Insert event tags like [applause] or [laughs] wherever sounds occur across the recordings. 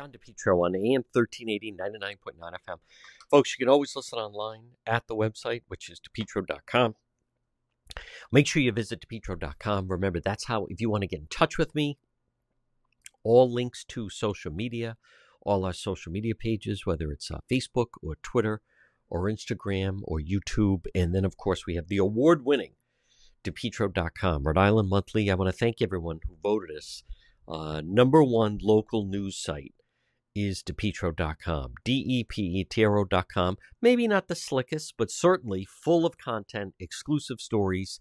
John DePetro on AM 1380, 99.9 FM. Folks, you can always listen online at the website, which is depetro.com. Make sure you visit depetro.com. Remember, that's how, if you want to get in touch with me, all links to social media, all our social media pages, whether it's uh, Facebook or Twitter or Instagram or YouTube. And then, of course, we have the award winning DePetro.com, Rhode Island Monthly. I want to thank everyone who voted us uh, number one local news site is depetro.com, D-E-P-E-T-R-O.com. Maybe not the slickest, but certainly full of content, exclusive stories.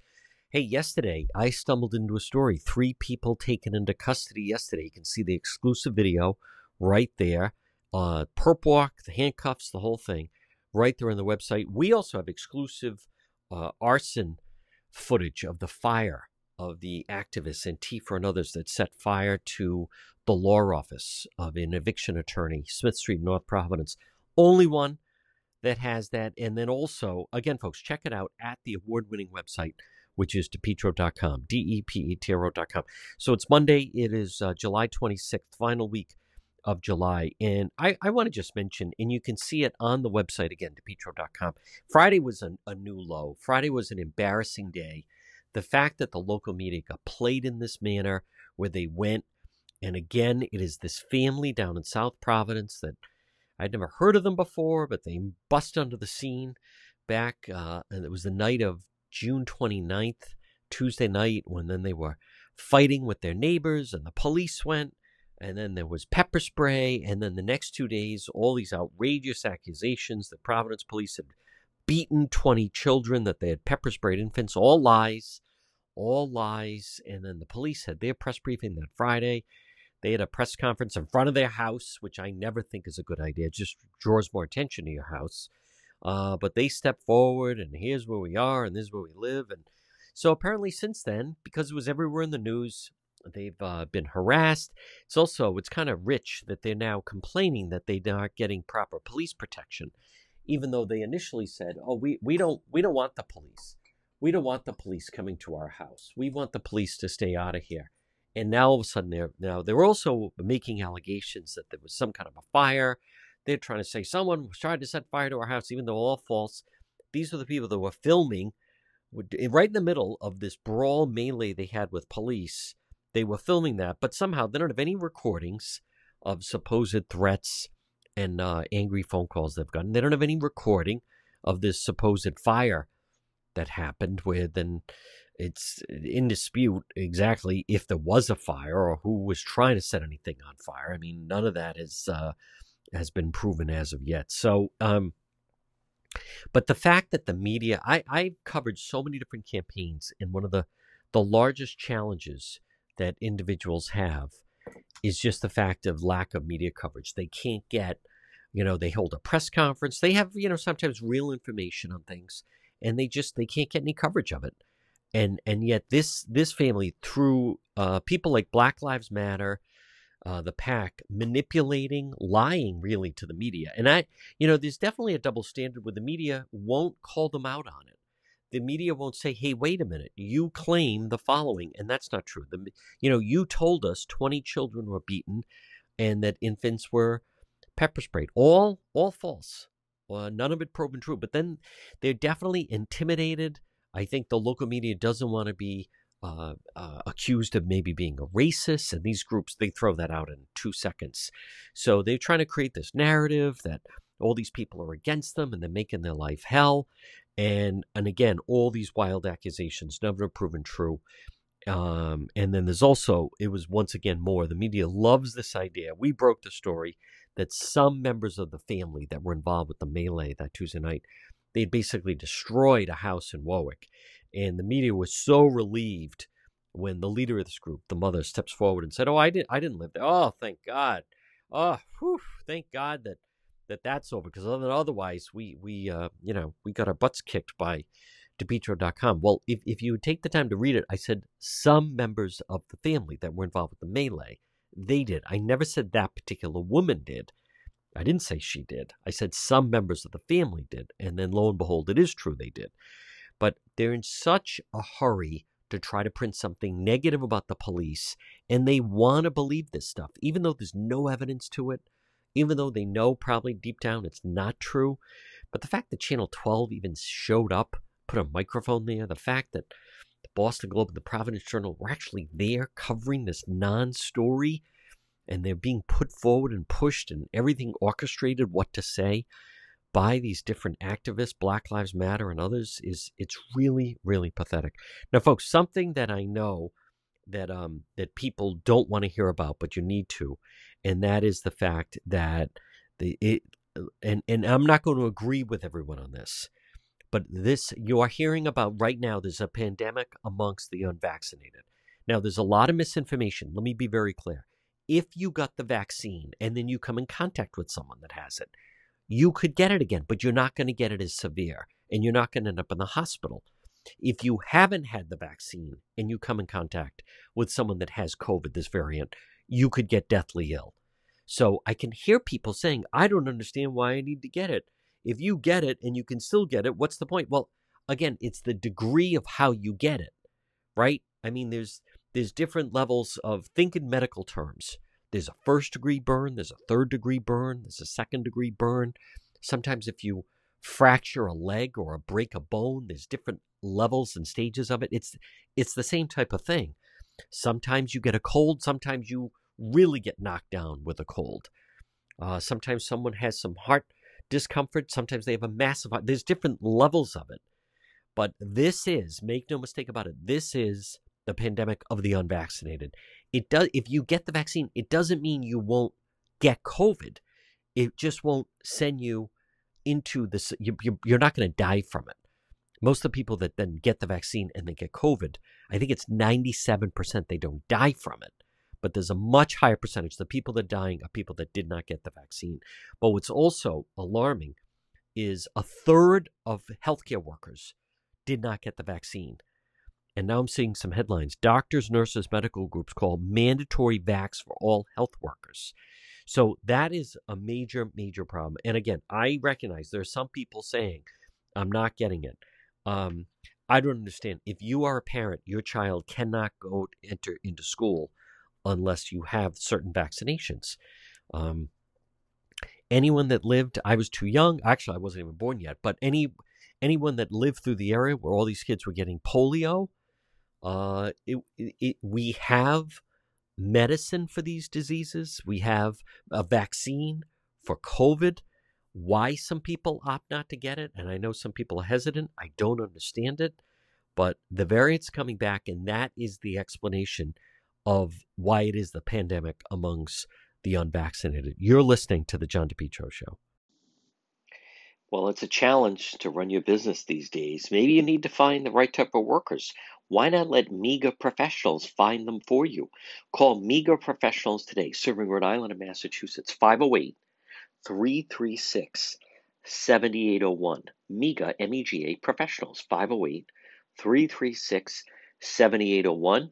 Hey, yesterday I stumbled into a story. Three people taken into custody yesterday. You can see the exclusive video right there. Uh, perp walk, the handcuffs, the whole thing, right there on the website. We also have exclusive uh, arson footage of the fire of the activists Antifa and others that set fire to the law office of an eviction attorney, Smith Street, North Providence. Only one that has that. And then also, again, folks, check it out at the award winning website, which is depetro.com, D E P E T R O.com. So it's Monday. It is uh, July 26th, final week of July. And I, I want to just mention, and you can see it on the website again, depetro.com. Friday was a, a new low. Friday was an embarrassing day. The fact that the local media got played in this manner, where they went, and again, it is this family down in South Providence that I'd never heard of them before, but they bust onto the scene back, uh, and it was the night of June 29th, Tuesday night, when then they were fighting with their neighbors, and the police went and then there was pepper spray, and then the next two days, all these outrageous accusations that Providence police had beaten 20 children, that they had pepper sprayed infants, all lies, all lies. And then the police had their press briefing that Friday. They had a press conference in front of their house, which I never think is a good idea. It just draws more attention to your house. Uh, but they stepped forward, and here's where we are, and this is where we live. And so apparently, since then, because it was everywhere in the news, They've uh, been harassed. It's also it's kind of rich that they're now complaining that they're not getting proper police protection, even though they initially said, "Oh, we, we don't we don't want the police. We don't want the police coming to our house. We want the police to stay out of here." And now all of a sudden they're now they're also making allegations that there was some kind of a fire. They're trying to say someone was trying to set fire to our house, even though all false. These are the people that were filming right in the middle of this brawl melee they had with police they were filming that, but somehow they don't have any recordings of supposed threats and uh, angry phone calls they've gotten. They don't have any recording of this supposed fire that happened where then it's in dispute exactly if there was a fire or who was trying to set anything on fire. I mean, none of that uh, has been proven as of yet. So, um, but the fact that the media, I I've covered so many different campaigns, and one of the the largest challenges that individuals have is just the fact of lack of media coverage. They can't get, you know, they hold a press conference. They have, you know, sometimes real information on things, and they just they can't get any coverage of it. And and yet this this family through uh, people like Black Lives Matter, uh, the PAC manipulating, lying really to the media. And I, you know, there's definitely a double standard where the media won't call them out on it the media won't say, "Hey, wait a minute, you claim the following," and that's not true. The, you know, you told us 20 children were beaten, and that infants were pepper sprayed. All, all false. Uh, none of it proven true. But then they're definitely intimidated. I think the local media doesn't want to be uh, uh, accused of maybe being a racist, and these groups they throw that out in two seconds. So they're trying to create this narrative that all these people are against them and they're making their life hell. And and again, all these wild accusations never proven true. Um, and then there's also, it was once again more, the media loves this idea. We broke the story that some members of the family that were involved with the melee that Tuesday night, they had basically destroyed a house in Warwick. And the media was so relieved when the leader of this group, the mother, steps forward and said, "Oh, I didn't, I didn't live there. Oh, thank God. Oh, whew, thank God that that that's over. Because otherwise, we we uh, you know we got our butts kicked by DePetro.com. Well, if, if you would take the time to read it, I said some members of the family that were involved with the melee, they did. I never said that particular woman did. I didn't say she did. I said some members of the family did. And then lo and behold, it is true they did. But they're in such a hurry to try to print something negative about the police, and they want to believe this stuff, even though there's no evidence to it, even though they know probably deep down it's not true. But the fact that Channel 12 even showed up put a microphone there. The fact that the Boston Globe and the Providence Journal were actually there covering this non story and they're being put forward and pushed and everything orchestrated what to say by these different activists, Black Lives Matter and others, is it's really, really pathetic. Now, folks, something that I know that um that people don't want to hear about, but you need to, and that is the fact that the it and and I'm not going to agree with everyone on this. But this, you are hearing about right now, there's a pandemic amongst the unvaccinated. Now, there's a lot of misinformation. Let me be very clear. If you got the vaccine and then you come in contact with someone that has it, you could get it again, but you're not going to get it as severe and you're not going to end up in the hospital. If you haven't had the vaccine and you come in contact with someone that has COVID, this variant, you could get deathly ill. So I can hear people saying, I don't understand why I need to get it. If you get it and you can still get it, what's the point? Well, again, it's the degree of how you get it, right? I mean, there's there's different levels of think in medical terms. There's a first degree burn, there's a third degree burn, there's a second degree burn. Sometimes if you fracture a leg or a break a bone, there's different levels and stages of it. It's it's the same type of thing. Sometimes you get a cold, sometimes you really get knocked down with a cold. Uh, sometimes someone has some heart discomfort. Sometimes they have a massive, there's different levels of it. But this is, make no mistake about it, this is the pandemic of the unvaccinated. It does, if you get the vaccine, it doesn't mean you won't get COVID. It just won't send you into this, you, you, you're not going to die from it. Most of the people that then get the vaccine and they get COVID, I think it's 97% they don't die from it but there's a much higher percentage. The people that are dying are people that did not get the vaccine. But what's also alarming is a third of healthcare workers did not get the vaccine. And now I'm seeing some headlines. Doctors, nurses, medical groups call mandatory vax for all health workers. So that is a major, major problem. And again, I recognize there are some people saying, I'm not getting it. Um, I don't understand. If you are a parent, your child cannot go enter into school unless you have certain vaccinations. Um, anyone that lived, I was too young. Actually, I wasn't even born yet. But any anyone that lived through the area where all these kids were getting polio, uh, it, it, we have medicine for these diseases. We have a vaccine for COVID. Why some people opt not to get it, and I know some people are hesitant. I don't understand it, but the variant's coming back, and that is the explanation of why it is the pandemic amongst the unvaccinated. You're listening to the John DePetro Show. Well, it's a challenge to run your business these days. Maybe you need to find the right type of workers. Why not let MEGA professionals find them for you? Call MEGA professionals today, serving Rhode Island and Massachusetts, 508 336 7801. MEGA, M E G A professionals, 508 336 7801.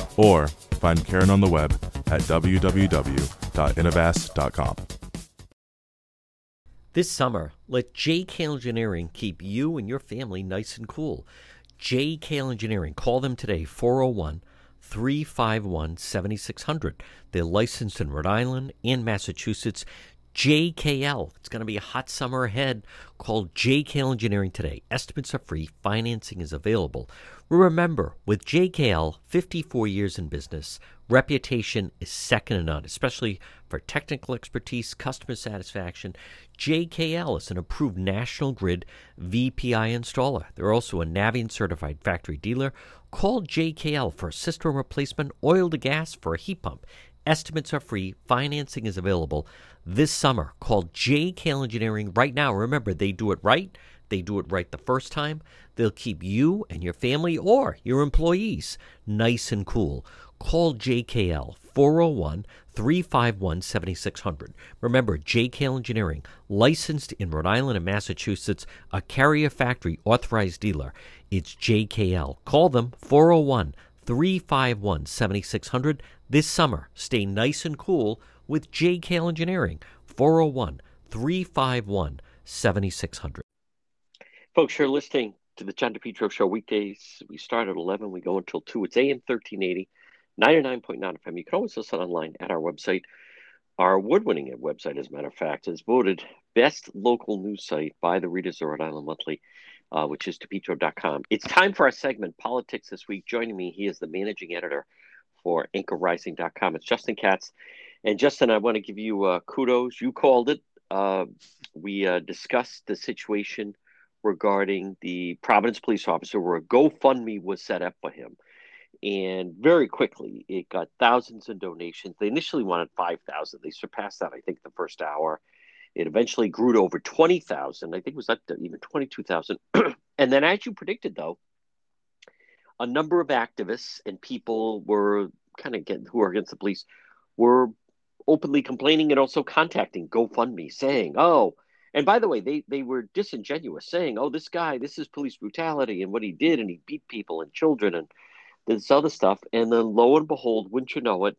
Or find Karen on the web at www.innovast.com. This summer, let JK Engineering keep you and your family nice and cool. JK Engineering, call them today, 401 351 7600. They're licensed in Rhode Island and Massachusetts. JKL. It's going to be a hot summer ahead. Call JKL Engineering today. Estimates are free, financing is available. Remember, with JKL, 54 years in business, reputation is second to none, especially for technical expertise, customer satisfaction. JKL is an approved National Grid VPI installer. They're also a Navien certified factory dealer. Call JKL for a system replacement, oil to gas for a heat pump. Estimates are free, financing is available this summer. Call JKL Engineering right now. Remember, they do it right. They do it right the first time. They'll keep you and your family or your employees nice and cool. Call JKL 401 351 7600. Remember, JKL Engineering, licensed in Rhode Island and Massachusetts, a carrier factory authorized dealer. It's JKL. Call them 401 351 7600 this summer. Stay nice and cool with JKL Engineering, 401 351 7600. Folks, you're listening to the John DePetro Show weekdays. We start at 11, we go until 2. It's AM 1380, 99.9 FM. You can always listen online at our website. Our award winning website, as a matter of fact, is voted best local news site by the readers of Rhode Island Monthly, uh, which is depetro.com. It's time for our segment, Politics This Week. Joining me, he is the managing editor for anchorrising.com. It's Justin Katz. And Justin, I want to give you uh, kudos. You called it. Uh, we uh, discussed the situation regarding the Providence police officer where a GoFundMe was set up for him. And very quickly, it got thousands of donations. They initially wanted 5,000. They surpassed that, I think, the first hour. It eventually grew to over 20,000. I think it was up to even 22,000. [clears throat] and then, as you predicted, though, a number of activists and people were kind of getting who are against the police were openly complaining and also contacting GoFundMe saying, oh, and by the way, they, they were disingenuous, saying, oh, this guy, this is police brutality and what he did, and he beat people and children and this other stuff. And then lo and behold, wouldn't you know it,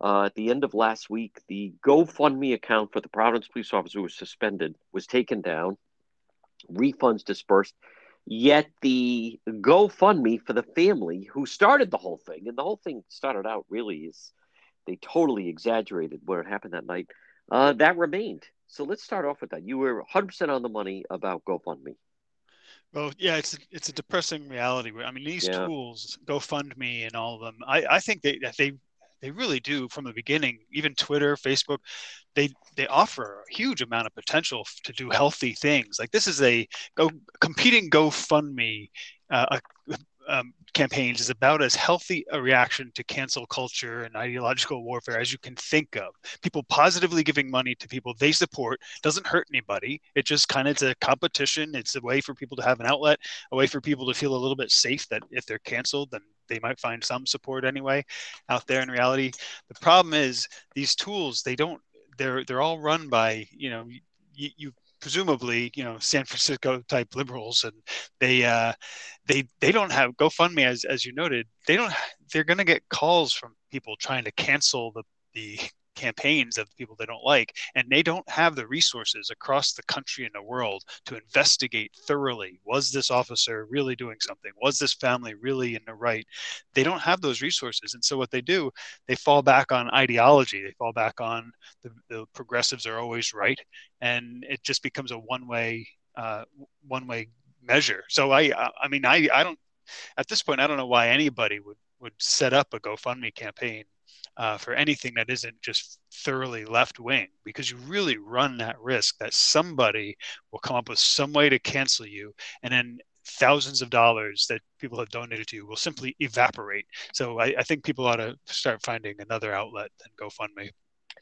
uh, at the end of last week, the GoFundMe account for the Providence police officer who was suspended was taken down, refunds dispersed. Yet the GoFundMe for the family who started the whole thing, and the whole thing started out really is they totally exaggerated what happened that night. Uh, that remained. So let's start off with that. You were 100% on the money about GoFundMe. Well, yeah, it's a, it's a depressing reality. I mean, these yeah. tools, GoFundMe and all of them, I, I think they they they really do from the beginning. Even Twitter, Facebook, they they offer a huge amount of potential to do healthy things. Like this is a go competing GoFundMe uh, um, campaigns is about as healthy a reaction to cancel culture and ideological warfare as you can think of. People positively giving money to people they support doesn't hurt anybody. It just kind of it's a competition. It's a way for people to have an outlet, a way for people to feel a little bit safe that if they're canceled, then they might find some support anyway out there in reality. The problem is these tools, they don't they're they're all run by, you know, you, you presumably you know San Francisco type liberals, and they uh, they they don't have GoFundMe as as you noted. They don't. They're going to get calls from people trying to cancel the the campaigns of the people they don't like and they don't have the resources across the country and the world to investigate thoroughly. Was this officer really doing something? Was this family really in the right? They don't have those resources and so what they do they fall back on ideology. They fall back on the, the progressives are always right and it just becomes a one way uh, one way measure. So i i mean i i don't at this point, I don't know why anybody would would set up a GoFundMe campaign uh, for anything that isn't just thoroughly left wing, because you really run that risk that somebody will come up with some way to cancel you, and then thousands of dollars that people have donated to you will simply evaporate. So I, I think people ought to start finding another outlet than GoFundMe.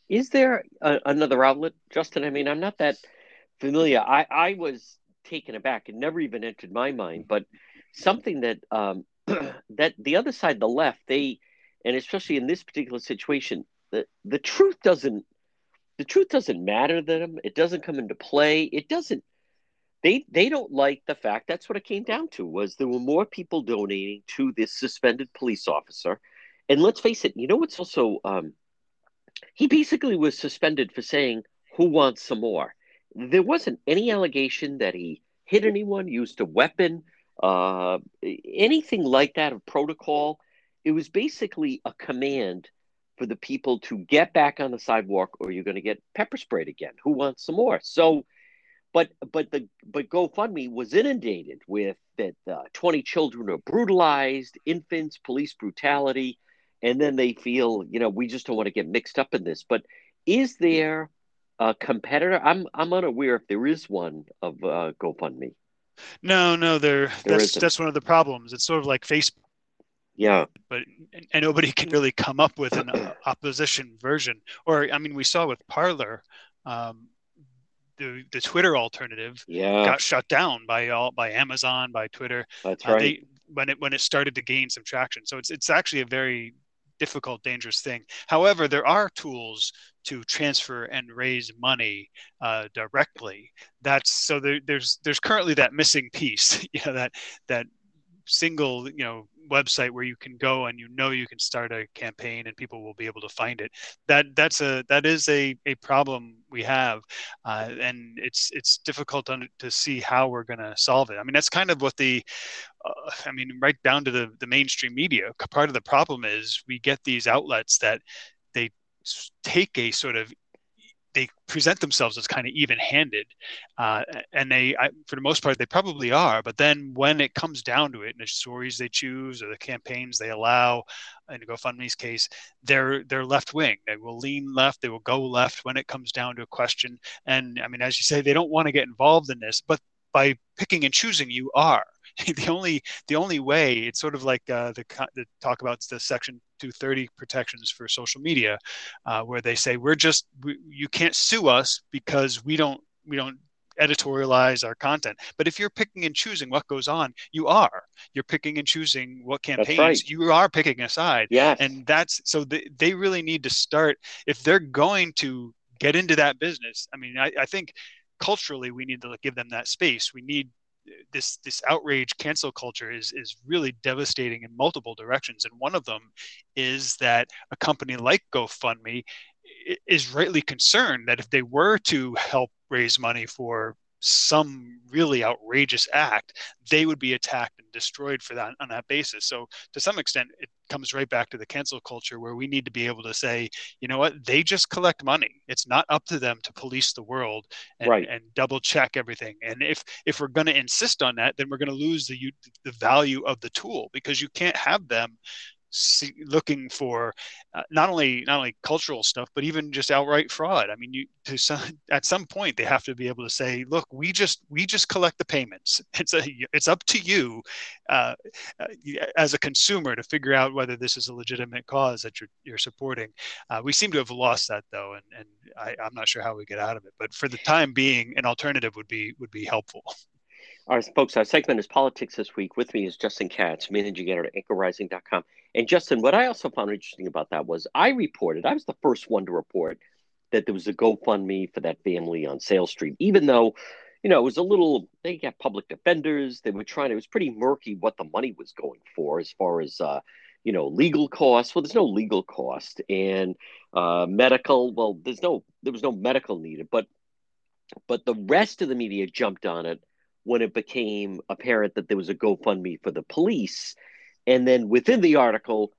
Is there a, another outlet, Justin? I mean, I'm not that familiar. I, I was taken aback. It never even entered my mind. But something that um, [clears throat] that the other side, the left, they, and especially in this particular situation, the the truth doesn't the truth doesn't matter to them. It doesn't come into play. It doesn't. They they don't like the fact. That's what it came down to. Was there were more people donating to this suspended police officer, and let's face it. You know what's also um, he basically was suspended for saying, Who wants some more? There wasn't any allegation that he hit anyone, used a weapon, uh, anything like that of protocol. It was basically a command for the people to get back on the sidewalk or you're going to get pepper sprayed again. Who wants some more? So, but but the but GoFundMe was inundated with that uh, 20 children are brutalized, infants, police brutality and then they feel you know we just don't want to get mixed up in this but is there a competitor i'm i'm unaware if there is one of uh, gofundme no no there, there that's isn't. that's one of the problems it's sort of like facebook yeah but and nobody [laughs] can really come up with an [clears throat] opposition version or i mean we saw with parler um, the, the Twitter alternative yeah. got shut down by all by Amazon, by Twitter. That's right. Uh, they, when it when it started to gain some traction. So it's it's actually a very difficult, dangerous thing. However, there are tools to transfer and raise money uh, directly. That's so there, there's there's currently that missing piece. [laughs] you know that that single you know website where you can go and you know you can start a campaign and people will be able to find it. That that's a that is a, a problem we have uh, and it's it's difficult to, to see how we're going to solve it. I mean that's kind of what the uh, i mean right down to the, the mainstream media. Part of the problem is we get these outlets that they take a sort of they present themselves as kind of even-handed, uh, and they, I, for the most part, they probably are. But then when it comes down to it, and the stories they choose or the campaigns they allow, in GoFundMe's case, they're they're left wing. They will lean left. They will go left when it comes down to a question. And I mean, as you say, they don't want to get involved in this, but by picking and choosing, you are. [laughs] the only the only way it's sort of like uh, the, the talk about the section 230 protections for social media uh, where they say we're just we, you can't sue us because we don't we don't editorialize our content. But if you're picking and choosing what goes on you are. You're picking and choosing what campaigns right. you are picking aside. Yeah and that's so they, they really need to start if they're going to get into that business i mean I, I think culturally we need to give them that space. We need this this outrage cancel culture is is really devastating in multiple directions. And one of them is that a company like GoFundMe is rightly concerned that if they were to help raise money for some really outrageous act, they would be attacked and destroyed for that on that basis. So to some extent, it comes right back to the cancel culture where we need to be able to say, you know what, they just collect money. It's not up to them to police the world and, right. and double check everything. And if if we're going to insist on that, then we're going to lose the the value of the tool because you can't have them see, looking for uh, not only not only cultural stuff but even just outright fraud. I mean you to [laughs] some at some point they have to be able to say look we just we just collect the payments. [laughs] It's a it's up to you uh, uh as a consumer to figure out whether this is a legitimate cause that you're you're supporting. Uh, we seem to have lost that though and and I, i'm not sure how we get out of it but for the time being an alternative would be would be helpful [laughs] Our folks, our segment is politics this week. With me is Justin Katz, managing editor at anchorrising.com. And Justin, what I also found interesting about that was I reported, I was the first one to report that there was a GoFundMe for that family on Sale Street, even though, you know, it was a little, they got public defenders. They were trying, it was pretty murky what the money was going for as far as, uh, you know, legal costs. Well, there's no legal cost. And uh, medical, well, there's no, there was no medical needed. But, but the rest of the media jumped on it when it became apparent that there was a GoFundMe for the police. And then within the article,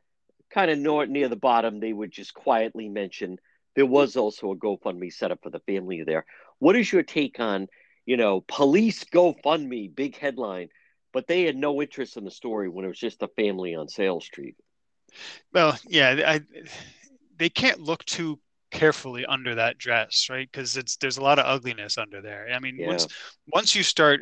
kind of near the bottom, they would just quietly mention there was also a GoFundMe set up for the family there. What is your take on, you know, police GoFundMe, big headline? but they had no interest in the story when it was just a family on Sale Street. Well, yeah, I, they can't look too carefully under that dress, right? Because it's there's a lot of ugliness under there. I mean, yeah. once once you start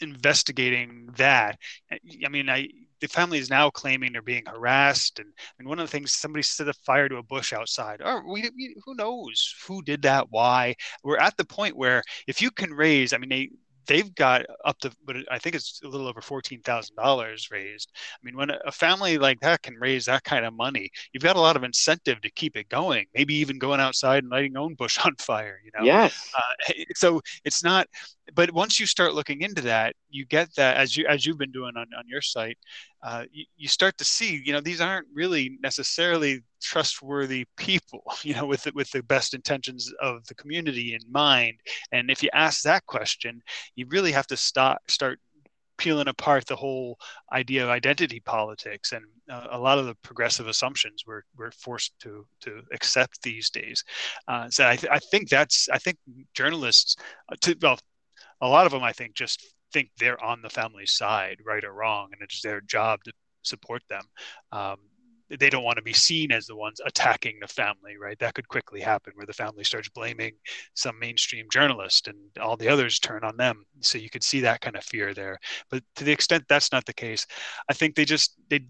investigating that, I mean, I the family is now claiming they're being harassed, and and one of the things somebody set a fire to a bush outside. Oh, we, we who knows who did that? Why? We're at the point where if you can raise, I mean, they they've got up to, but I think it's a little over fourteen thousand dollars raised. I mean, when a family like that can raise that kind of money, you've got a lot of incentive to keep it going. Maybe even going outside and lighting your own bush [laughs] on fire. You know. Yes. Uh, [laughs] so it's not, but once you start looking into that, you get that as you as you've been doing on on your site uh, you, you, start to see, you know, these aren't really necessarily trustworthy people, [laughs] you know, with the, with the best intentions of the community in mind. And if you ask that question, you really have to start start peeling apart the whole idea of identity politics and uh, a lot of the progressive assumptions we're, we're forced to to accept these days. Uh, so I, th- I think that's I think journalists, uh, to, well, a lot of them I think just think they're on the family's side, right or wrong, and it's their job to support them. Um, they don't want to be seen as the ones attacking the family, right? That could quickly happen where the family starts blaming some mainstream journalist and all the others turn on them. So you could see that kind of fear there. But to the extent that's not the case, I think they just they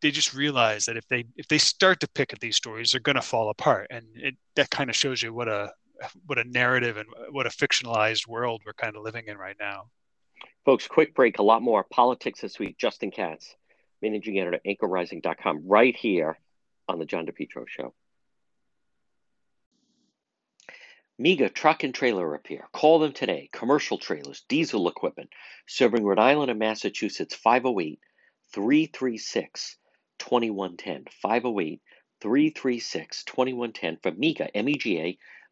they just realize that if they if they start to pick at these stories, they're going to fall apart, and it, that kind of shows you what a what a narrative and what a fictionalized world we're kind of living in right now. Folks, quick break. A lot more politics this week. Justin Katz, managing editor anchorrising.com, right here on the John DePetro Show. MEGA Truck and Trailer Repair. Call them today. Commercial trailers, diesel equipment, serving Rhode Island and Massachusetts. 508 336 2110. 508 336 2110 for MEGA, M E G A,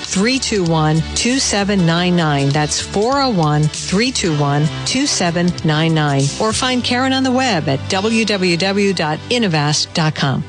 321 2799. That's 401 321 2799. Or find Karen on the web at www.innovast.com.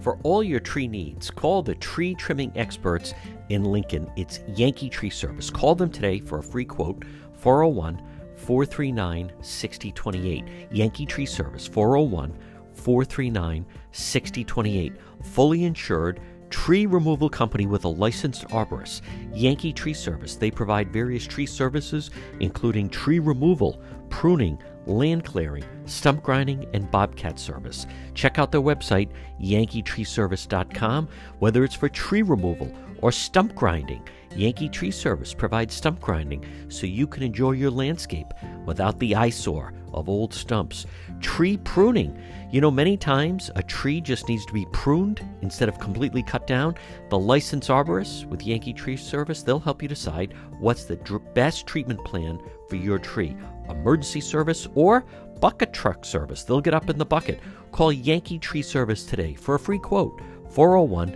For all your tree needs, call the tree trimming experts in Lincoln. It's Yankee Tree Service. Call them today for a free quote 401 439 6028. Yankee Tree Service 401 439 6028. Fully insured tree removal company with a licensed arborist, Yankee Tree Service. They provide various tree services, including tree removal, pruning, land clearing, stump grinding, and bobcat service. Check out their website, yankeetreeservice.com, whether it's for tree removal or stump grinding. Yankee Tree Service provides stump grinding so you can enjoy your landscape without the eyesore of old stumps. Tree pruning. You know, many times a tree just needs to be pruned instead of completely cut down. The licensed arborist with Yankee Tree Service, they'll help you decide what's the dr- best treatment plan for your tree. Emergency service or bucket truck service. They'll get up in the bucket. Call Yankee Tree Service today for a free quote 401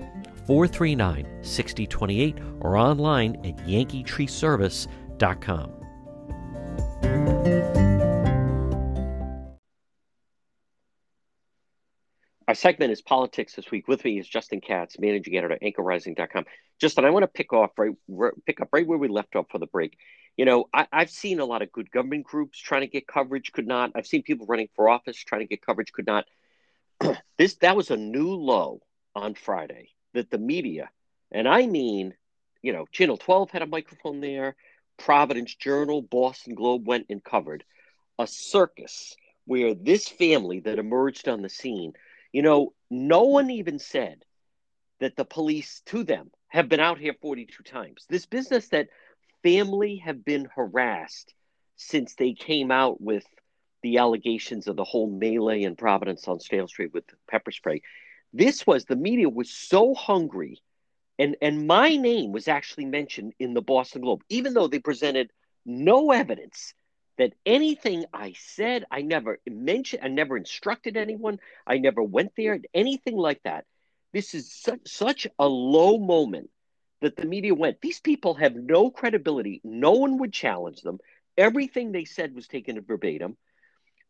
439 6028 or online at yankeetreeservice.com. Our segment is politics this week. With me is Justin Katz, managing editor, anchorrising.com. Justin, I want to pick off right, pick up right where we left off for the break. You know, I, have seen a lot of good government groups trying to get coverage, could not. I've seen people running for office trying to get coverage, could not. [clears throat] this that was a new low on Friday that the media, and I mean, you know, Channel 12 had a microphone there, Providence Journal, Boston Globe went and covered a circus where this family that emerged on the scene, you know, no one even said that the police to them have been out here 42 times. This business that family have been harassed since they came out with the allegations of the whole melee in Providence on Stale Street with pepper spray. This was the media was so hungry, and and my name was actually mentioned in the Boston Globe, even though they presented no evidence that anything I said, I never mentioned, I never instructed anyone, I never went there, anything like that. This is such, such a low moment that the media went. These people have no credibility. No one would challenge them. Everything they said was taken verbatim.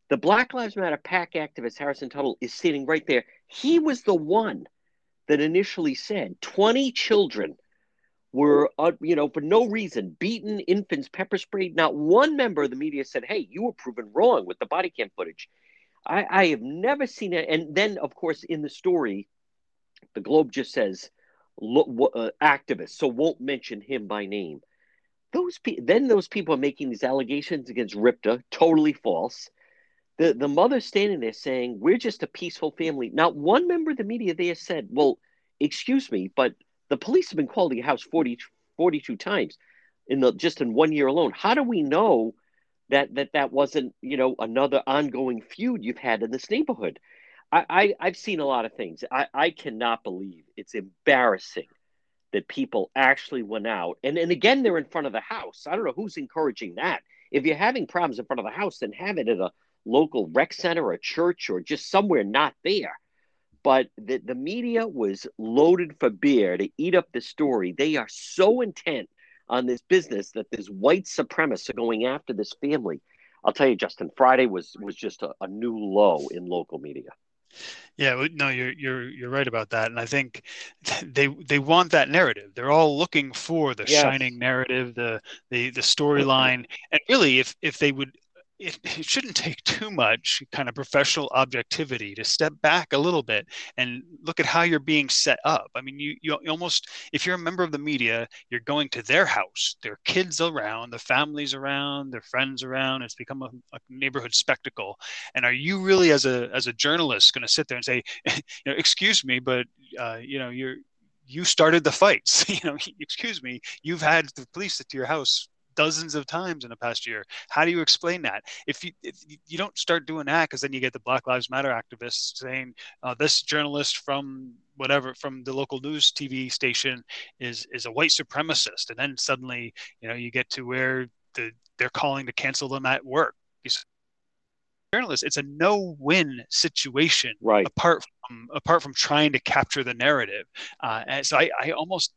The Black Lives Matter PAC activist Harrison Tuttle is sitting right there. He was the one that initially said 20 children were, uh, you know, for no reason, beaten, infants, pepper sprayed. Not one member of the media said, hey, you were proven wrong with the body cam footage. I, I have never seen it. And then, of course, in the story, the Globe just says uh, activist, so won't mention him by name. Those pe- then those people are making these allegations against Ripta, totally false. The the mother standing there saying, "We're just a peaceful family." Not one member of the media there said, "Well, excuse me, but the police have been called to your house 40, 42 times in the just in one year alone. How do we know that that that wasn't you know another ongoing feud you've had in this neighborhood?" I, I have seen a lot of things. I, I cannot believe it's embarrassing that people actually went out and, and again they're in front of the house. I don't know who's encouraging that. If you're having problems in front of the house, then have it at a local rec center or a church or just somewhere not there. But the, the media was loaded for beer to eat up the story. They are so intent on this business that this white supremacists are going after this family. I'll tell you, Justin, Friday was was just a, a new low in local media. Yeah, no, you're you're you're right about that, and I think [laughs] they they want that narrative. They're all looking for the yes. shining narrative, the the the storyline, and really, if if they would it, [laughs] it shouldn't take too much kind of professional objectivity to step back a little bit and look at how you're being set up. I mean, you, you almost, if you're a member of the media, you're going to their house, their kids around, the families around, their friends around. It's become a, a neighborhood spectacle. And are you really, as a as a journalist, going to sit there and say, [laughs] you know, excuse me, but uh, you know, you're you started the fights. [laughs] you know, excuse me, you've had the police at your house dozens of times in the past year. How do you explain that? If you if you don't start doing that, because then you get the Black Lives Matter activists saying uh, this journalist from whatever from the local news TV station is is a white supremacist, and then suddenly you know you get to where the they're calling to cancel them at work. Journalists, it's a no-win situation. Right. Apart from apart from trying to capture the narrative, uh, and so I, I almost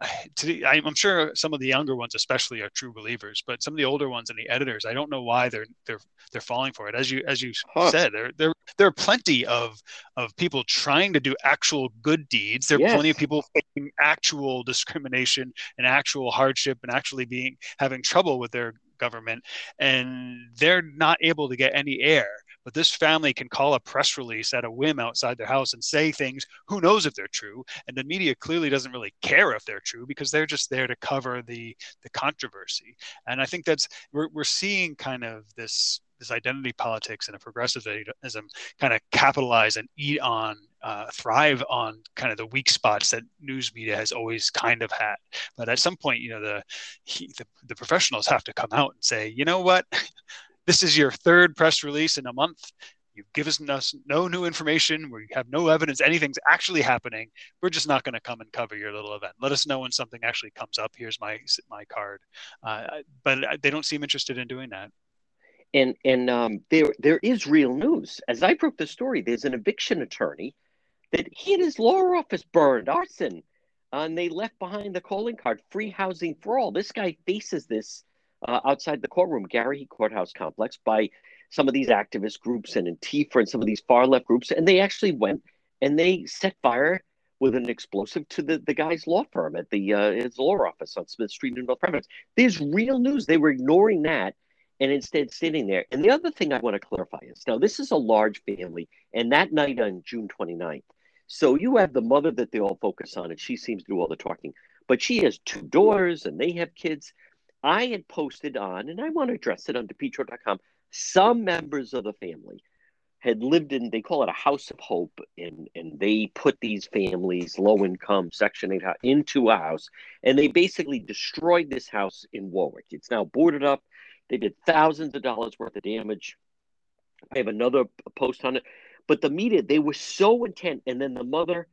[sighs] to, I'm sure some of the younger ones, especially, are true believers. But some of the older ones and the editors, I don't know why they're they're they're falling for it. As you as you huh. said, there there there are plenty of of people trying to do actual good deeds. There are yes. plenty of people facing actual discrimination and actual hardship and actually being having trouble with their government, and they're not able to get any air. But this family can call a press release at a whim outside their house and say things, who knows if they're true. And the media clearly doesn't really care if they're true because they're just there to cover the, the controversy. And I think that's, we're, we're seeing kind of this this identity politics and a progressivism kind of capitalize and eat on, uh, thrive on kind of the weak spots that news media has always kind of had. But at some point, you know, the, he, the, the professionals have to come out and say, you know what, this is your third press release in a month. You've given us no new information. We have no evidence anything's actually happening. We're just not going to come and cover your little event. Let us know when something actually comes up. Here's my my card. Uh, but they don't seem interested in doing that. And and um, there there is real news. As I broke the story, there's an eviction attorney that he and his law office burned, arson, uh, and they left behind the calling card, free housing for all. This guy faces this uh, outside the courtroom, Garrahy Courthouse Complex, by some of these activist groups and Antifa and some of these far left groups, and they actually went and they set fire with an explosive to the, the guy's law firm at the uh, his law office on Smith Street in North Providence. There's real news. They were ignoring that and instead sitting there. And the other thing I want to clarify is now this is a large family, and that night on June 29th, so you have the mother that they all focus on, and she seems to do all the talking, but she has two daughters and they have kids. I had posted on, and I want to address it on depetro.com, some members of the family had lived in they call it a house of hope and and they put these families low income section 8 into a house and they basically destroyed this house in warwick. It's now boarded up. They did thousands of dollars worth of damage. I have another post on it. But the media they were so intent and then the mother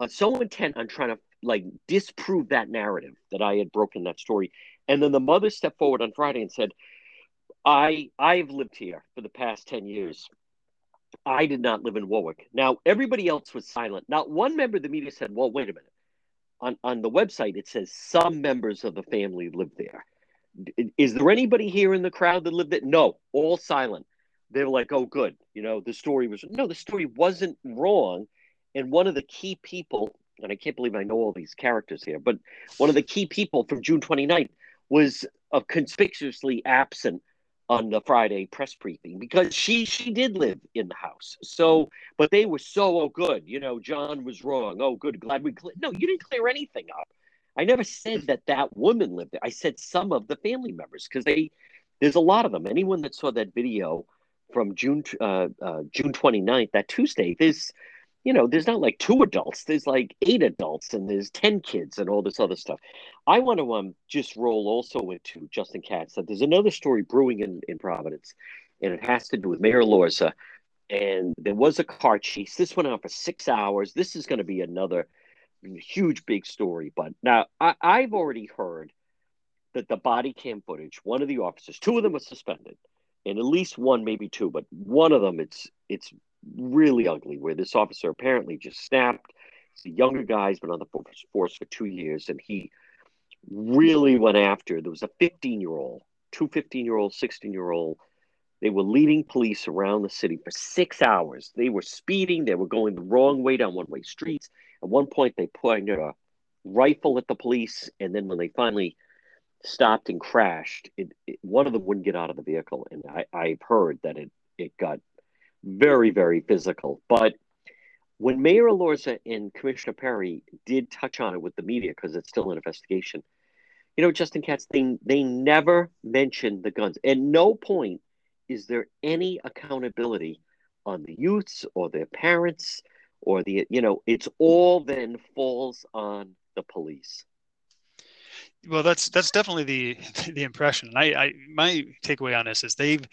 uh, so intent on trying to like disprove that narrative that i had broken that story and then the mother stepped forward on friday and said i i've lived here for the past 10 years I did not live in Warwick. Now, everybody else was silent. Not one member of the media said, well, wait a minute. On, on the website, it says some members of the family live there. Is there anybody here in the crowd that lived there? No, all silent. They were like, oh, good. You know, the story was, no, the story wasn't wrong. And one of the key people, and I can't believe I know all these characters here, but one of the key people from June 29th was uh, conspicuously absent on the Friday press briefing because she she did live in the house. So, but they were so oh good, you know. John was wrong. Oh, good, glad we clear. No, you didn't clear anything up. I never said that that woman lived there. I said some of the family members because they there's a lot of them. Anyone that saw that video from June uh, uh, June 29th, that Tuesday, there's you know, there's not like two adults, there's like eight adults and there's 10 kids and all this other stuff. I want to um, just roll also into Justin Katz that there's another story brewing in, in Providence, and it has to do with Mayor Elorza. And there was a car chase. This went on for six hours. This is going to be another huge, big story. But now I, I've already heard that the body cam footage, one of the officers, two of them were suspended, and at least one, maybe two, but one of them, it's it's really ugly where this officer apparently just snapped. He's a younger guy, he's been on the force for two years, and he really went after. There was a 15 year old, two 15 year old, 16 year old. They were leading police around the city for six hours. They were speeding, they were going the wrong way down one way streets. At one point, they pointed a rifle at the police, and then when they finally stopped and crashed, it, it, one of them wouldn't get out of the vehicle. And I, I've heard that it, it got very, very physical. But when Mayor Elorza and Commissioner Perry did touch on it with the media, because it's still an investigation, you know, Justin Katz, they, they never mentioned the guns. At no point is there any accountability on the youths or their parents or the, you know, it's all then falls on the police. Well, that's that's definitely the [laughs] the impression. And I, I my takeaway on this is they've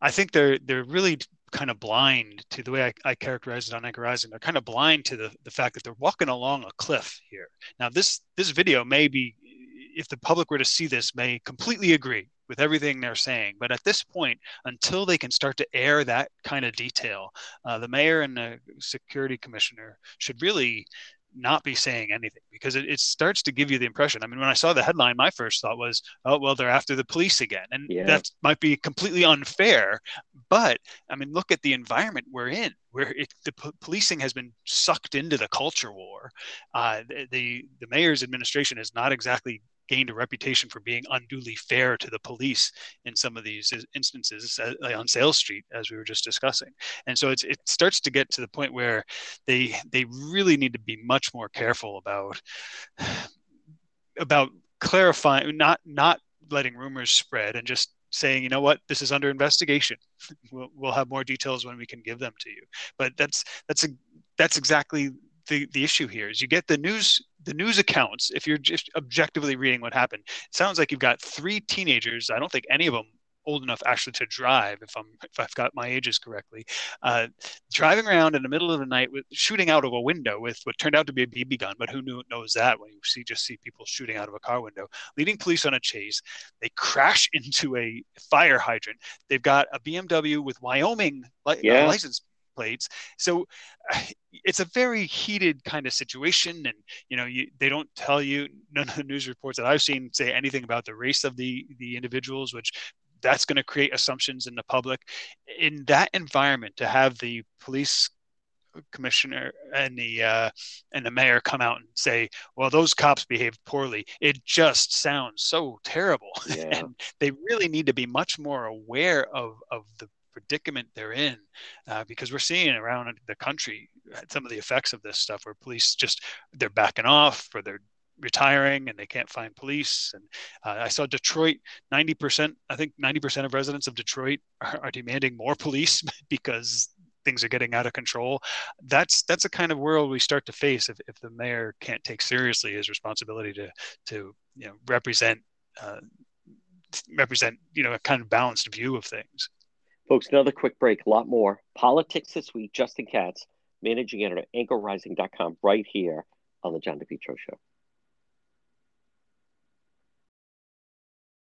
I think they're they're really kind of blind to the way I, I characterize it on Anchor Rising. They're kind of blind to the, the fact that they're walking along a cliff here. Now, this this video may be, if the public were to see this, may completely agree with everything they're saying. But at this point, until they can start to air that kind of detail, uh, the mayor and the security commissioner should really not be saying anything because it, it starts to give you the impression. I mean, when I saw the headline, my first thought was, oh, well, they're after the police again. And yeah. that might be completely unfair. But I mean, look at the environment we're in, where it, the p- policing has been sucked into the culture war. Uh, the, the, the mayor's administration has not exactly gained a reputation for being unduly fair to the police in some of these instances uh, on Sales Street, as we were just discussing. And so it starts to get to the point where they they really need to be much more careful about about clarifying, not not letting rumors spread and just saying, you know what, this is under investigation. [laughs] we'll, we'll have more details when we can give them to you. But that's that's a that's exactly the, the issue here is you get the news the news accounts if you're just objectively reading what happened it sounds like you've got three teenagers i don't think any of them old enough actually to drive if i'm if i've got my ages correctly uh, driving around in the middle of the night with shooting out of a window with what turned out to be a bb gun but who knew knows that when you see just see people shooting out of a car window leading police on a chase they crash [laughs] into a fire hydrant they've got a bmw with wyoming li- yeah. uh, license plates. So it's a very heated kind of situation, and you know you, they don't tell you. None of the news reports that I've seen say anything about the race of the the individuals, which that's going to create assumptions in the public. In that environment, to have the police commissioner and the uh, and the mayor come out and say, "Well, those cops behaved poorly," it just sounds so terrible. [laughs] Yeah. and they really need to be much more aware of of the predicament they're in uh, because we're seeing around the country some of the effects of this stuff where police just they're backing off or they're retiring and they can't find police. And uh, I saw Detroit, 90%, I think 90% of residents of Detroit [laughs] are, are, demanding more police [laughs] because things are getting out of control. That's that's a kind of world we start to face if, if the mayor can't take seriously his responsibility to to you know represent uh, represent you know a kind of balanced view of things. Folks, another quick break. A lot more politics this week. Justin Katz, managing editor, anchorrising.com, right here on the John DePetro Show.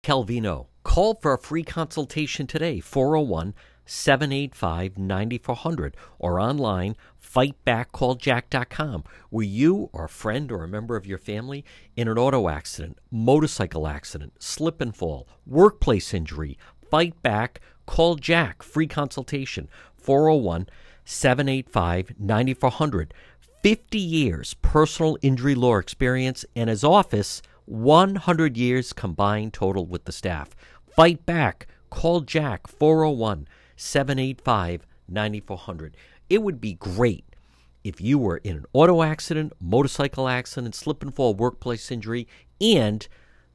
Calvino. Call for a free consultation today, 401 785 9400, or online, fightbackcalljack.com, where you or a friend or a member of your family in an auto accident, motorcycle accident, slip and fall, workplace injury, fight back, call Jack, free consultation, 401 785 9400. 50 years personal injury law experience and his office 100 years combined total with the staff. Fight back. Call Jack 401 785 9400. It would be great if you were in an auto accident, motorcycle accident, slip and fall workplace injury, and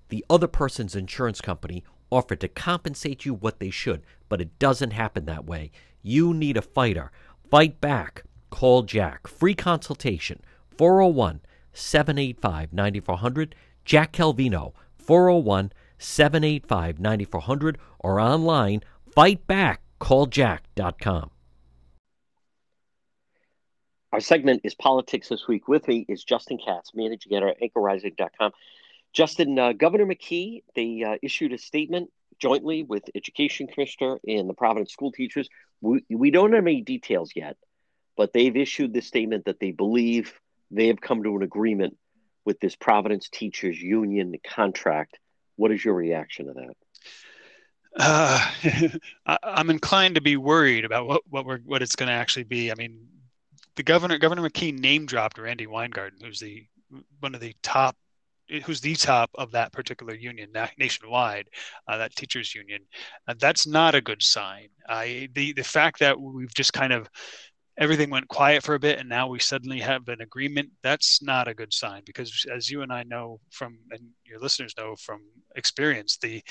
the other person's insurance company offered to compensate you what they should, but it doesn't happen that way. You need a fighter. Fight back. Call Jack. Free consultation 401 785 9400. Jack Calvino, 401 785 9400, or online, fightbackcalljack.com. Our segment is Politics This Week. With me is Justin Katz, managing editor at anchorrising.com. Justin, uh, Governor McKee, they uh, issued a statement jointly with Education Commissioner and the Providence school teachers. We, we don't have any details yet, but they've issued the statement that they believe they have come to an agreement with this Providence Teachers Union contract. What is your reaction to that? Uh, [laughs] I'm inclined to be worried about what what we're what it's going to actually be. I mean, the governor Governor McKee name dropped Randi Weingarten, who's the one of the top who's the top of that particular union nationwide, uh, that teachers union. Uh, that's not a good sign. I the the fact that we've just kind of everything went quiet for a bit and now we suddenly have an agreement that's not a good sign because as you and i know from and your listeners know from experience the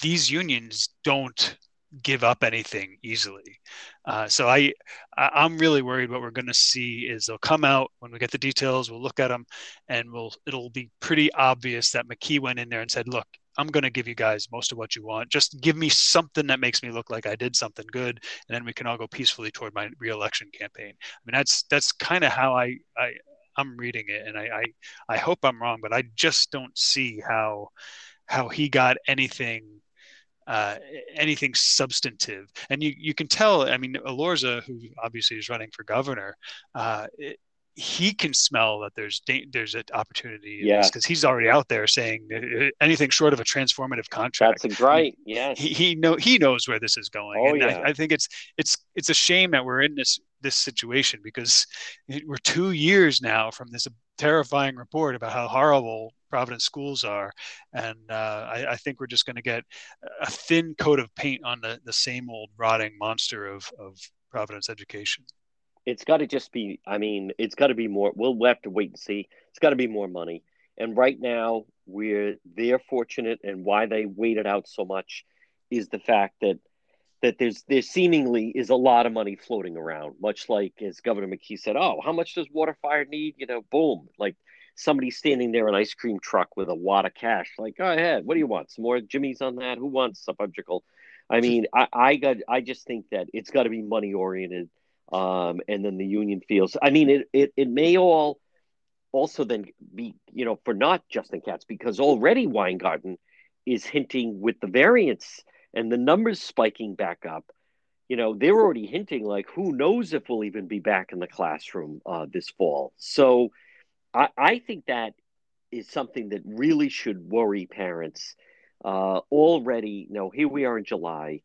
these unions don't give up anything easily uh, so i i'm really worried what we're going to see is they'll come out when we get the details we'll look at them and we'll it'll be pretty obvious that mckee went in there and said look I'm going to give you guys most of what you want. Just give me something that makes me look like I did something good, and then we can all go peacefully toward my reelection campaign. I mean, that's that's kind of how I I I'm reading it, and I, I I hope I'm wrong, but I just don't see how how he got anything uh, anything substantive. And you, you can tell, I mean, Elorza, who obviously is running for governor, uh, it, he can smell that there's there's an opportunity yeah because he's already out there saying anything short of a transformative contract that's right yeah he, he know he knows where this is going oh, and yeah. I, I, think it's it's it's a shame that we're in this this situation because we're two years now from this terrifying report about how horrible Providence schools are, and uh, I, I, think we're just going to get a thin coat of paint on the, the same old rotting monster of, of Providence education. It's got to just be i mean it's got to be more we'll have to wait and see. It's got to be more money. And right now we're they're fortunate and why they waited out so much is the fact that that there's there seemingly is a lot of money floating around much like as governor mckee said oh how much does WaterFire need? You know boom like somebody standing there an ice cream truck with a wad of cash like go ahead what do you want some more jimmy's on that who wants a bunchicle i mean i i got i just think that it's got to be money oriented um, and then the union feels. I mean, it, it it may all also then be you know for not Justin Katz because already Weingarten is hinting with the variance and the numbers spiking back up. You know, they're already hinting like who knows if we'll even be back in the classroom uh, this fall. So I, I think that is something that really should worry parents uh, already, you know, here we are in July,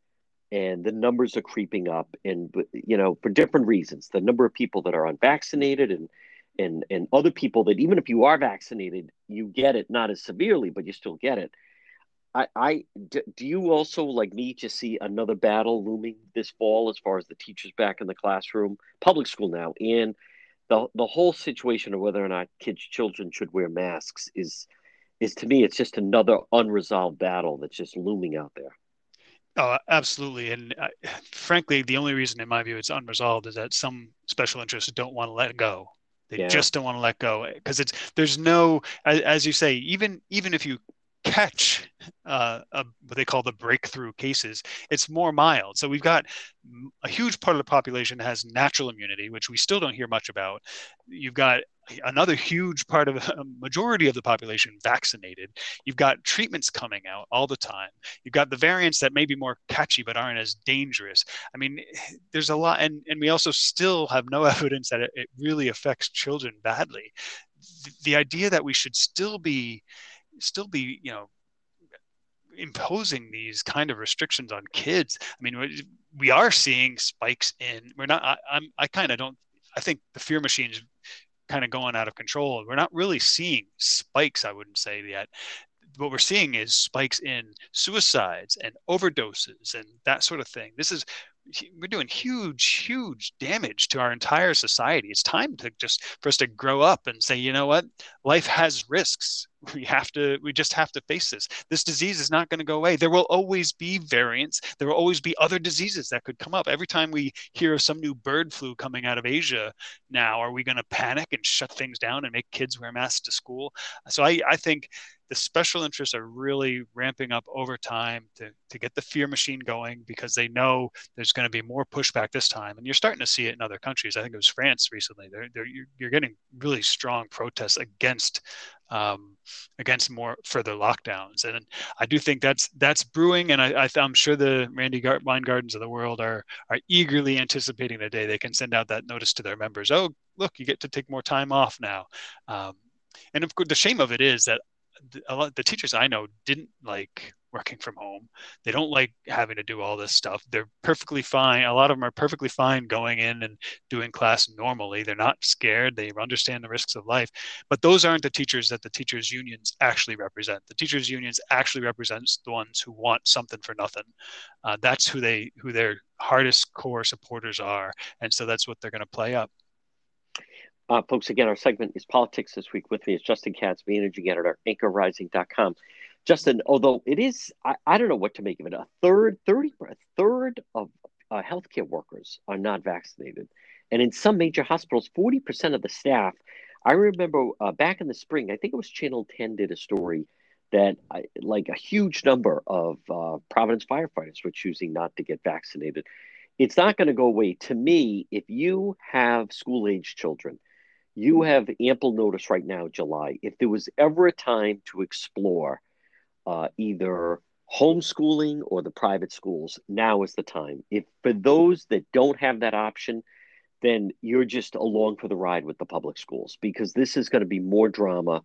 and the numbers are creeping up, and you know, for different reasons. The number of people that are unvaccinated, and and and other people that even if you are vaccinated, you get it not as severely, but you still get it. I, I do, you also like me to see another battle looming this fall as far as the teachers back in the classroom, public school now, and the the whole situation of whether or not kids children should wear masks is is to me it's just another unresolved battle that's just looming out there. Oh, absolutely. And uh, [laughs] frankly, the only reason, in my view, it's unresolved is that some special interests don't want to let go. They yeah. just don't want to let go because it's there's no, as, as, you say, even even if you catch uh, a, what they call the breakthrough cases, it's more mild. So we've got a huge part of the population has natural immunity, which we still don't hear much about. You've got another huge part of [laughs] a majority of the population vaccinated. You've got treatments coming out all the time. You've got the variants that may be more catchy but aren't as dangerous. I mean, [sighs] there's a lot, and, and we also still have no [laughs] evidence that it, it really affects children badly. The, the idea that we should still be still be you know imposing these kind of restrictions on kids. I mean we are seeing spikes in we're not I, i'm i kind of don't i think the fear machine's kind of going out of control. We're not really seeing spikes i wouldn't say yet. What we're seeing is spikes in suicides and overdoses and that sort of thing. This is we're doing huge huge damage to our entire society. It's time to just for us to grow up and say you know what? Life has risks we have to we just have to face this this disease is not going to go away there will always be variants there will always be other diseases that could come up every time we hear of some new bird flu coming out of asia now are we going to panic and shut things down and make kids wear masks to school so i i think the special interests are really ramping up over time to, to get the fear machine going because they know there's going to be more pushback this time. And you're starting to see it in other countries. I think it was France recently. They're, they're, you're getting really strong protests against um, against more further lockdowns. And I do think that's that's brewing. And I, am sure the Randi Gar- Gardens of the world are are eagerly anticipating the day they can send out that notice to their members. Oh, look, you get to take more time off now. Um, and of course, the shame of it is that a lot the teachers I know didn't like working from home. They don't like having to do all this stuff. They're perfectly fine. A lot of them are perfectly fine going in and doing class normally. They're not scared. They understand the risks of life. But those aren't the teachers that the teachers unions actually represent. The teachers unions actually represents the ones who want something for nothing. Uh, that's who they who their hardest core supporters are, and so that's what they're going to play up. Uh, folks, again, our segment is politics this week. With me is Justin Katz, managing editor, anchorrising.com. Justin, although it is, I, I don't know what to make of it. A third, 30, a third of uh, healthcare workers are not vaccinated. And in some major hospitals, 40% of the staff. I remember uh, back in the spring, I think it was Channel 10 did a story that uh, like a huge number of uh, Providence firefighters were choosing not to get vaccinated. It's not going to go away. To me, if you have school age children, you have ample notice right now, July. If there was ever a time to explore uh, either homeschooling or the private schools, now is the time. If for those that don't have that option, then you're just along for the ride with the public schools because this is going to be more drama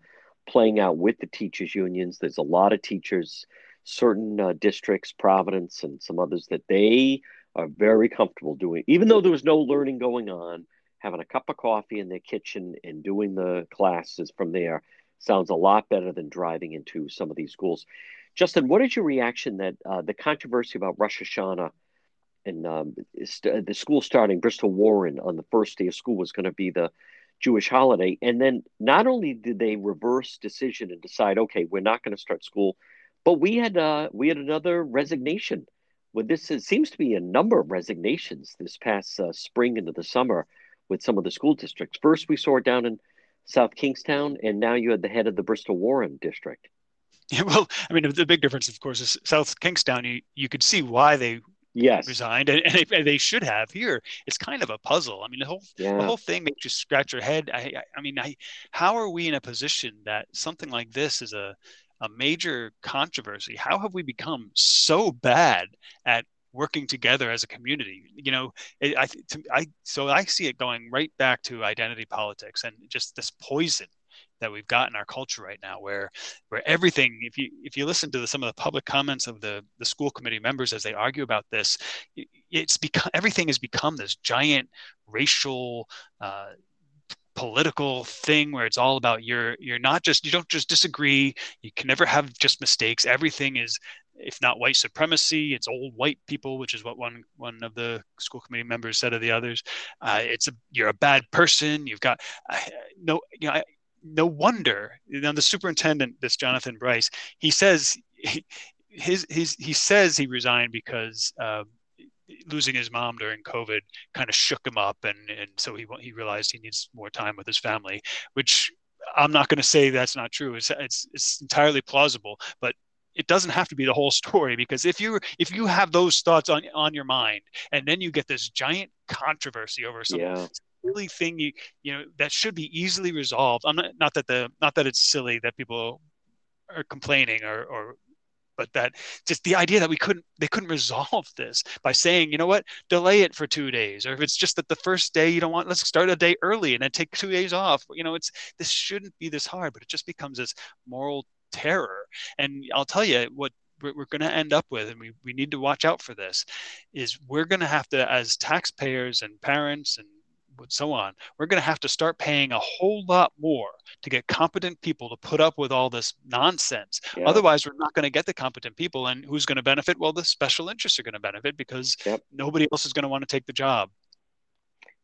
playing out with the teachers unions. There's a lot of teachers, certain uh, districts, Providence, and some others that they are very comfortable doing, even though there was no learning going on having a cup of coffee in their kitchen and doing the classes from there sounds a lot better than driving into some of these schools. Justin, what is your reaction that uh, the controversy about Rosh Hashanah and um, st- the school starting Bristol Warren on the first day of school was going to be the Jewish holiday, and then not only did they reverse decision and decide, okay, we're not going to start school, but we had uh, we had another resignation. Well, this is, seems to be a number of resignations this past uh, spring into the summer with some of the school districts. First, we saw it down in South Kingstown, and now you had the head of the Bristol Warren district. Yeah, [laughs] well, I mean, the big difference, of course, is South Kingstown. You you could see why they yes resigned, and, and, they, they, should have. Here, it's kind of a puzzle. I mean, the whole yeah. the whole thing makes you scratch your head. I I, I mean, I, how are we in a position that something like this is a a major controversy? How have we become so bad at working together as a community. You know, it, I, to, I, so I see it going right back to identity politics and just this poison that we've got in our culture right now where where everything if you if you listen to the, some of the public comments of the the school committee members as they argue about this it's become everything has become this giant racial uh, political thing where it's all about you're you're not just you don't just disagree you can never have just mistakes everything is if not white supremacy it's old white people which is what one one of the school committee members said of the others. Uh, it's a you're a bad person. You've got uh, no you know I, no wonder. Know the superintendent this Jonathan Brice he says he, his, his he says he resigned because uh, losing his mom during COVID kind of shook him up, and and so he he realized he needs more time with his family, which I'm not going to say that's not true. It's, it's it's entirely plausible, but it doesn't have to be the whole story because if you if you have those thoughts on on your mind and then you get this giant controversy over some yeah. silly thing you you know that should be easily resolved. I'm not not that the not that it's silly that people are complaining or or but that just the idea that we couldn't they couldn't resolve this by saying you know what delay it for two days or if it's just that the first day you don't want let's start a day early and then take two days off you know it's this shouldn't be this hard but it just becomes this moral terror and i'll tell you what we're going to end up with and we, we need to watch out for this is we're going to have to as taxpayers and parents and so on, we're going to have to start paying a whole lot more to get competent people to put up with all this nonsense. Yeah. Otherwise, we're not going to get the competent people. And who's going to benefit? Well, the special interests are going to benefit because yep. nobody else is going to want to take the job.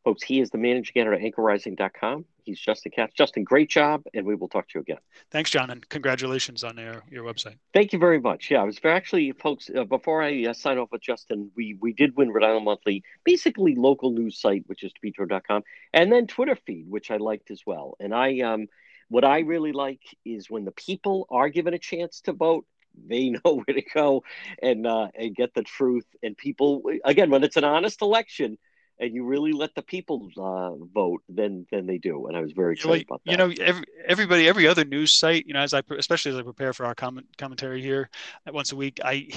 Folks, he is the managing editor at anchorrising.com. He's Justin Katz. Justin, great job, and we will talk to you again. Thanks, John, and congratulations on your, your website. Thank you very much. Yeah, I was actually, folks, uh, before I uh, sign off with Justin, we, we did win Rhode Island Monthly, basically local news site, which is depetro.com, and then Twitter feed, which I liked as well. And I, um, what I really like is when the people are given a chance to vote, they [laughs] know where to go and uh, and get the truth. And people, again, when it's an honest election – and you really let the people uh, vote, then then they do. And I was very excited about that. You know, every, everybody, every other news site, you know, as I especially as I prepare for our comment commentary here once a week, I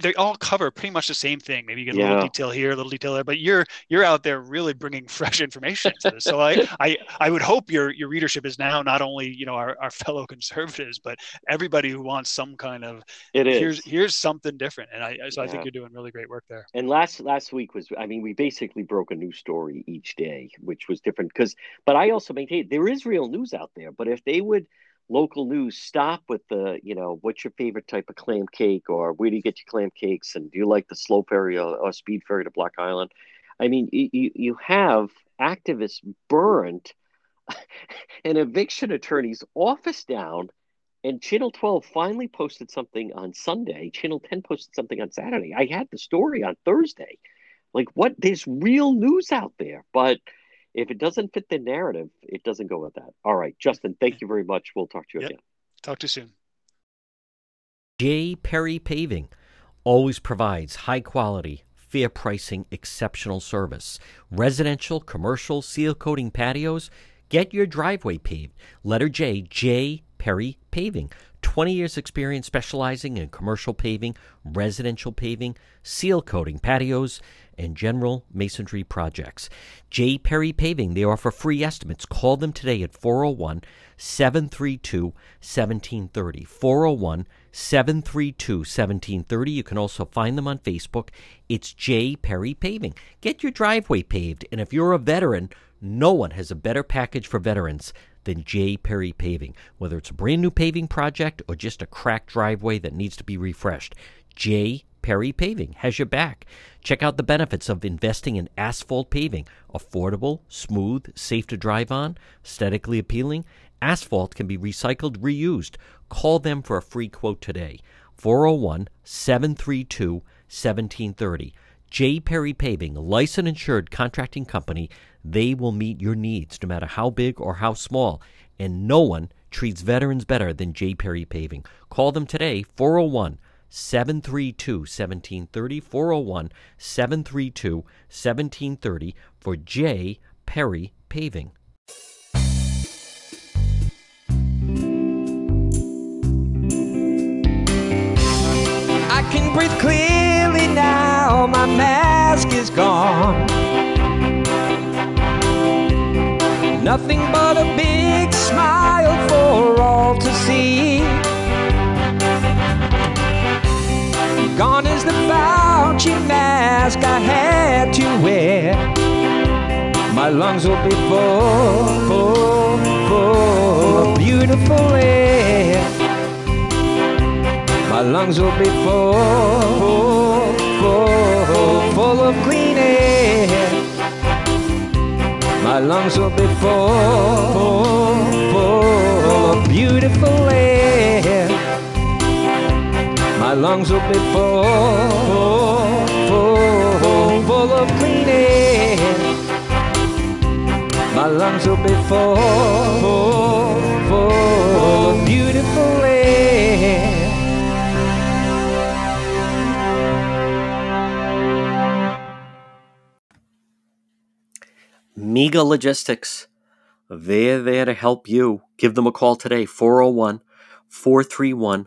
they all cover pretty much the same thing. Maybe you get a yeah. little detail here, a little detail there, but you're you're out there really bringing [laughs] fresh information to this. So I, I I would hope your your readership is now not only you know our, our fellow [laughs] conservatives, but everybody who wants some kind of it is here's here's something different. And I so yeah. I think you're doing really great work there. And last last week was I mean we basically broke a new story each day, which was different because but I also maintain there is real news out there. But if they would local news stop with the you know what's your favorite type of clam cake or where do you get your clam cakes and do you like the slow ferry or, or speed ferry to block island? I mean you, you have activists burned [laughs] an eviction attorney's office down and channel 12 finally posted something on sunday. Channel 10 posted something on saturday. I had the story on thursday. Like what there's real news out there but if it doesn't fit the narrative, it doesn't go with that. All right, Justin, thank you very much. We'll talk to you yep. again. Talk to you soon. J. Perry Paving always provides high quality, fair pricing, exceptional service. Residential, commercial, seal coating patios. Get your driveway paved. Letter J, J. Perry Paving. 20 years experience specializing in commercial paving, residential paving, seal coating patios, and general masonry projects. J. Perry Paving, they offer free estimates. Call them today at 401 732 1730. 401 732 1730. You can also find them on Facebook. It's J. Perry Paving. Get your driveway paved, and if you're a veteran, no one has a better package for veterans than J. Perry Paving. Whether it's a brand new paving project or just a cracked driveway that needs to be refreshed, J. Perry Paving has your back. Check out the benefits of investing in asphalt paving. Affordable, smooth, safe to drive on, aesthetically appealing. Asphalt can be recycled, reused. Call them for a free quote today. 401 732 1730. J. Perry Paving, licensed insured contracting company. They will meet your needs no matter how big or how small. And no one treats veterans better than J. Perry Paving. Call them today, 401 732 1730 401 732 1730 for J. Perry Paving. I can breathe clearly now, my mask is gone. Nothing but a big smile for all to see. Gone is the Fauci mask I had to wear. My lungs will be full, full, full of beautiful air. My lungs will be full, full, full, full of clean air. My lungs will be full, full, full of beautiful air. My lungs will be full, full, full full of clean air. My lungs will be full, full, full of beautiful air. Mega Logistics. They're there to help you. Give them a call today, 401 431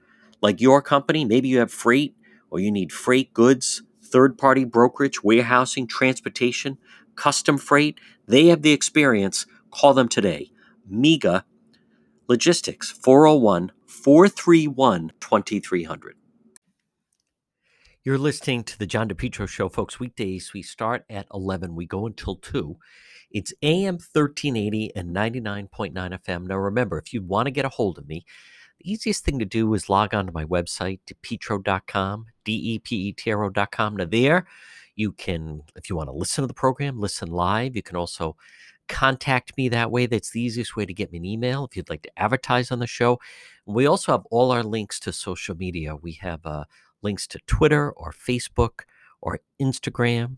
like your company? Maybe you have freight or you need freight goods, third party brokerage, warehousing, transportation, custom freight. They have the experience. Call them today. MEGA Logistics, 401 431 2300. You're listening to the John DePetro Show, folks. Weekdays, we start at 11. We go until 2. It's AM 1380 and 99.9 FM. Now, remember, if you want to get a hold of me, the easiest thing to do is log on to my website, depetro.com, D-E-P-E-T-R-O.com. Now, there you can, if you want to listen to the program, listen live. You can also contact me that way. That's the easiest way to get me an email if you'd like to advertise on the show. We also have all our links to social media. We have uh, links to Twitter or Facebook or Instagram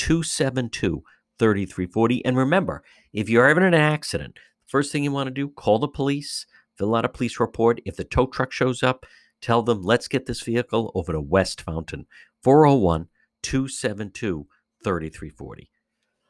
272 3340. And remember, if you're ever in an accident, first thing you want to do, call the police, fill out a police report. If the tow truck shows up, tell them, let's get this vehicle over to West Fountain, 401 272 3340.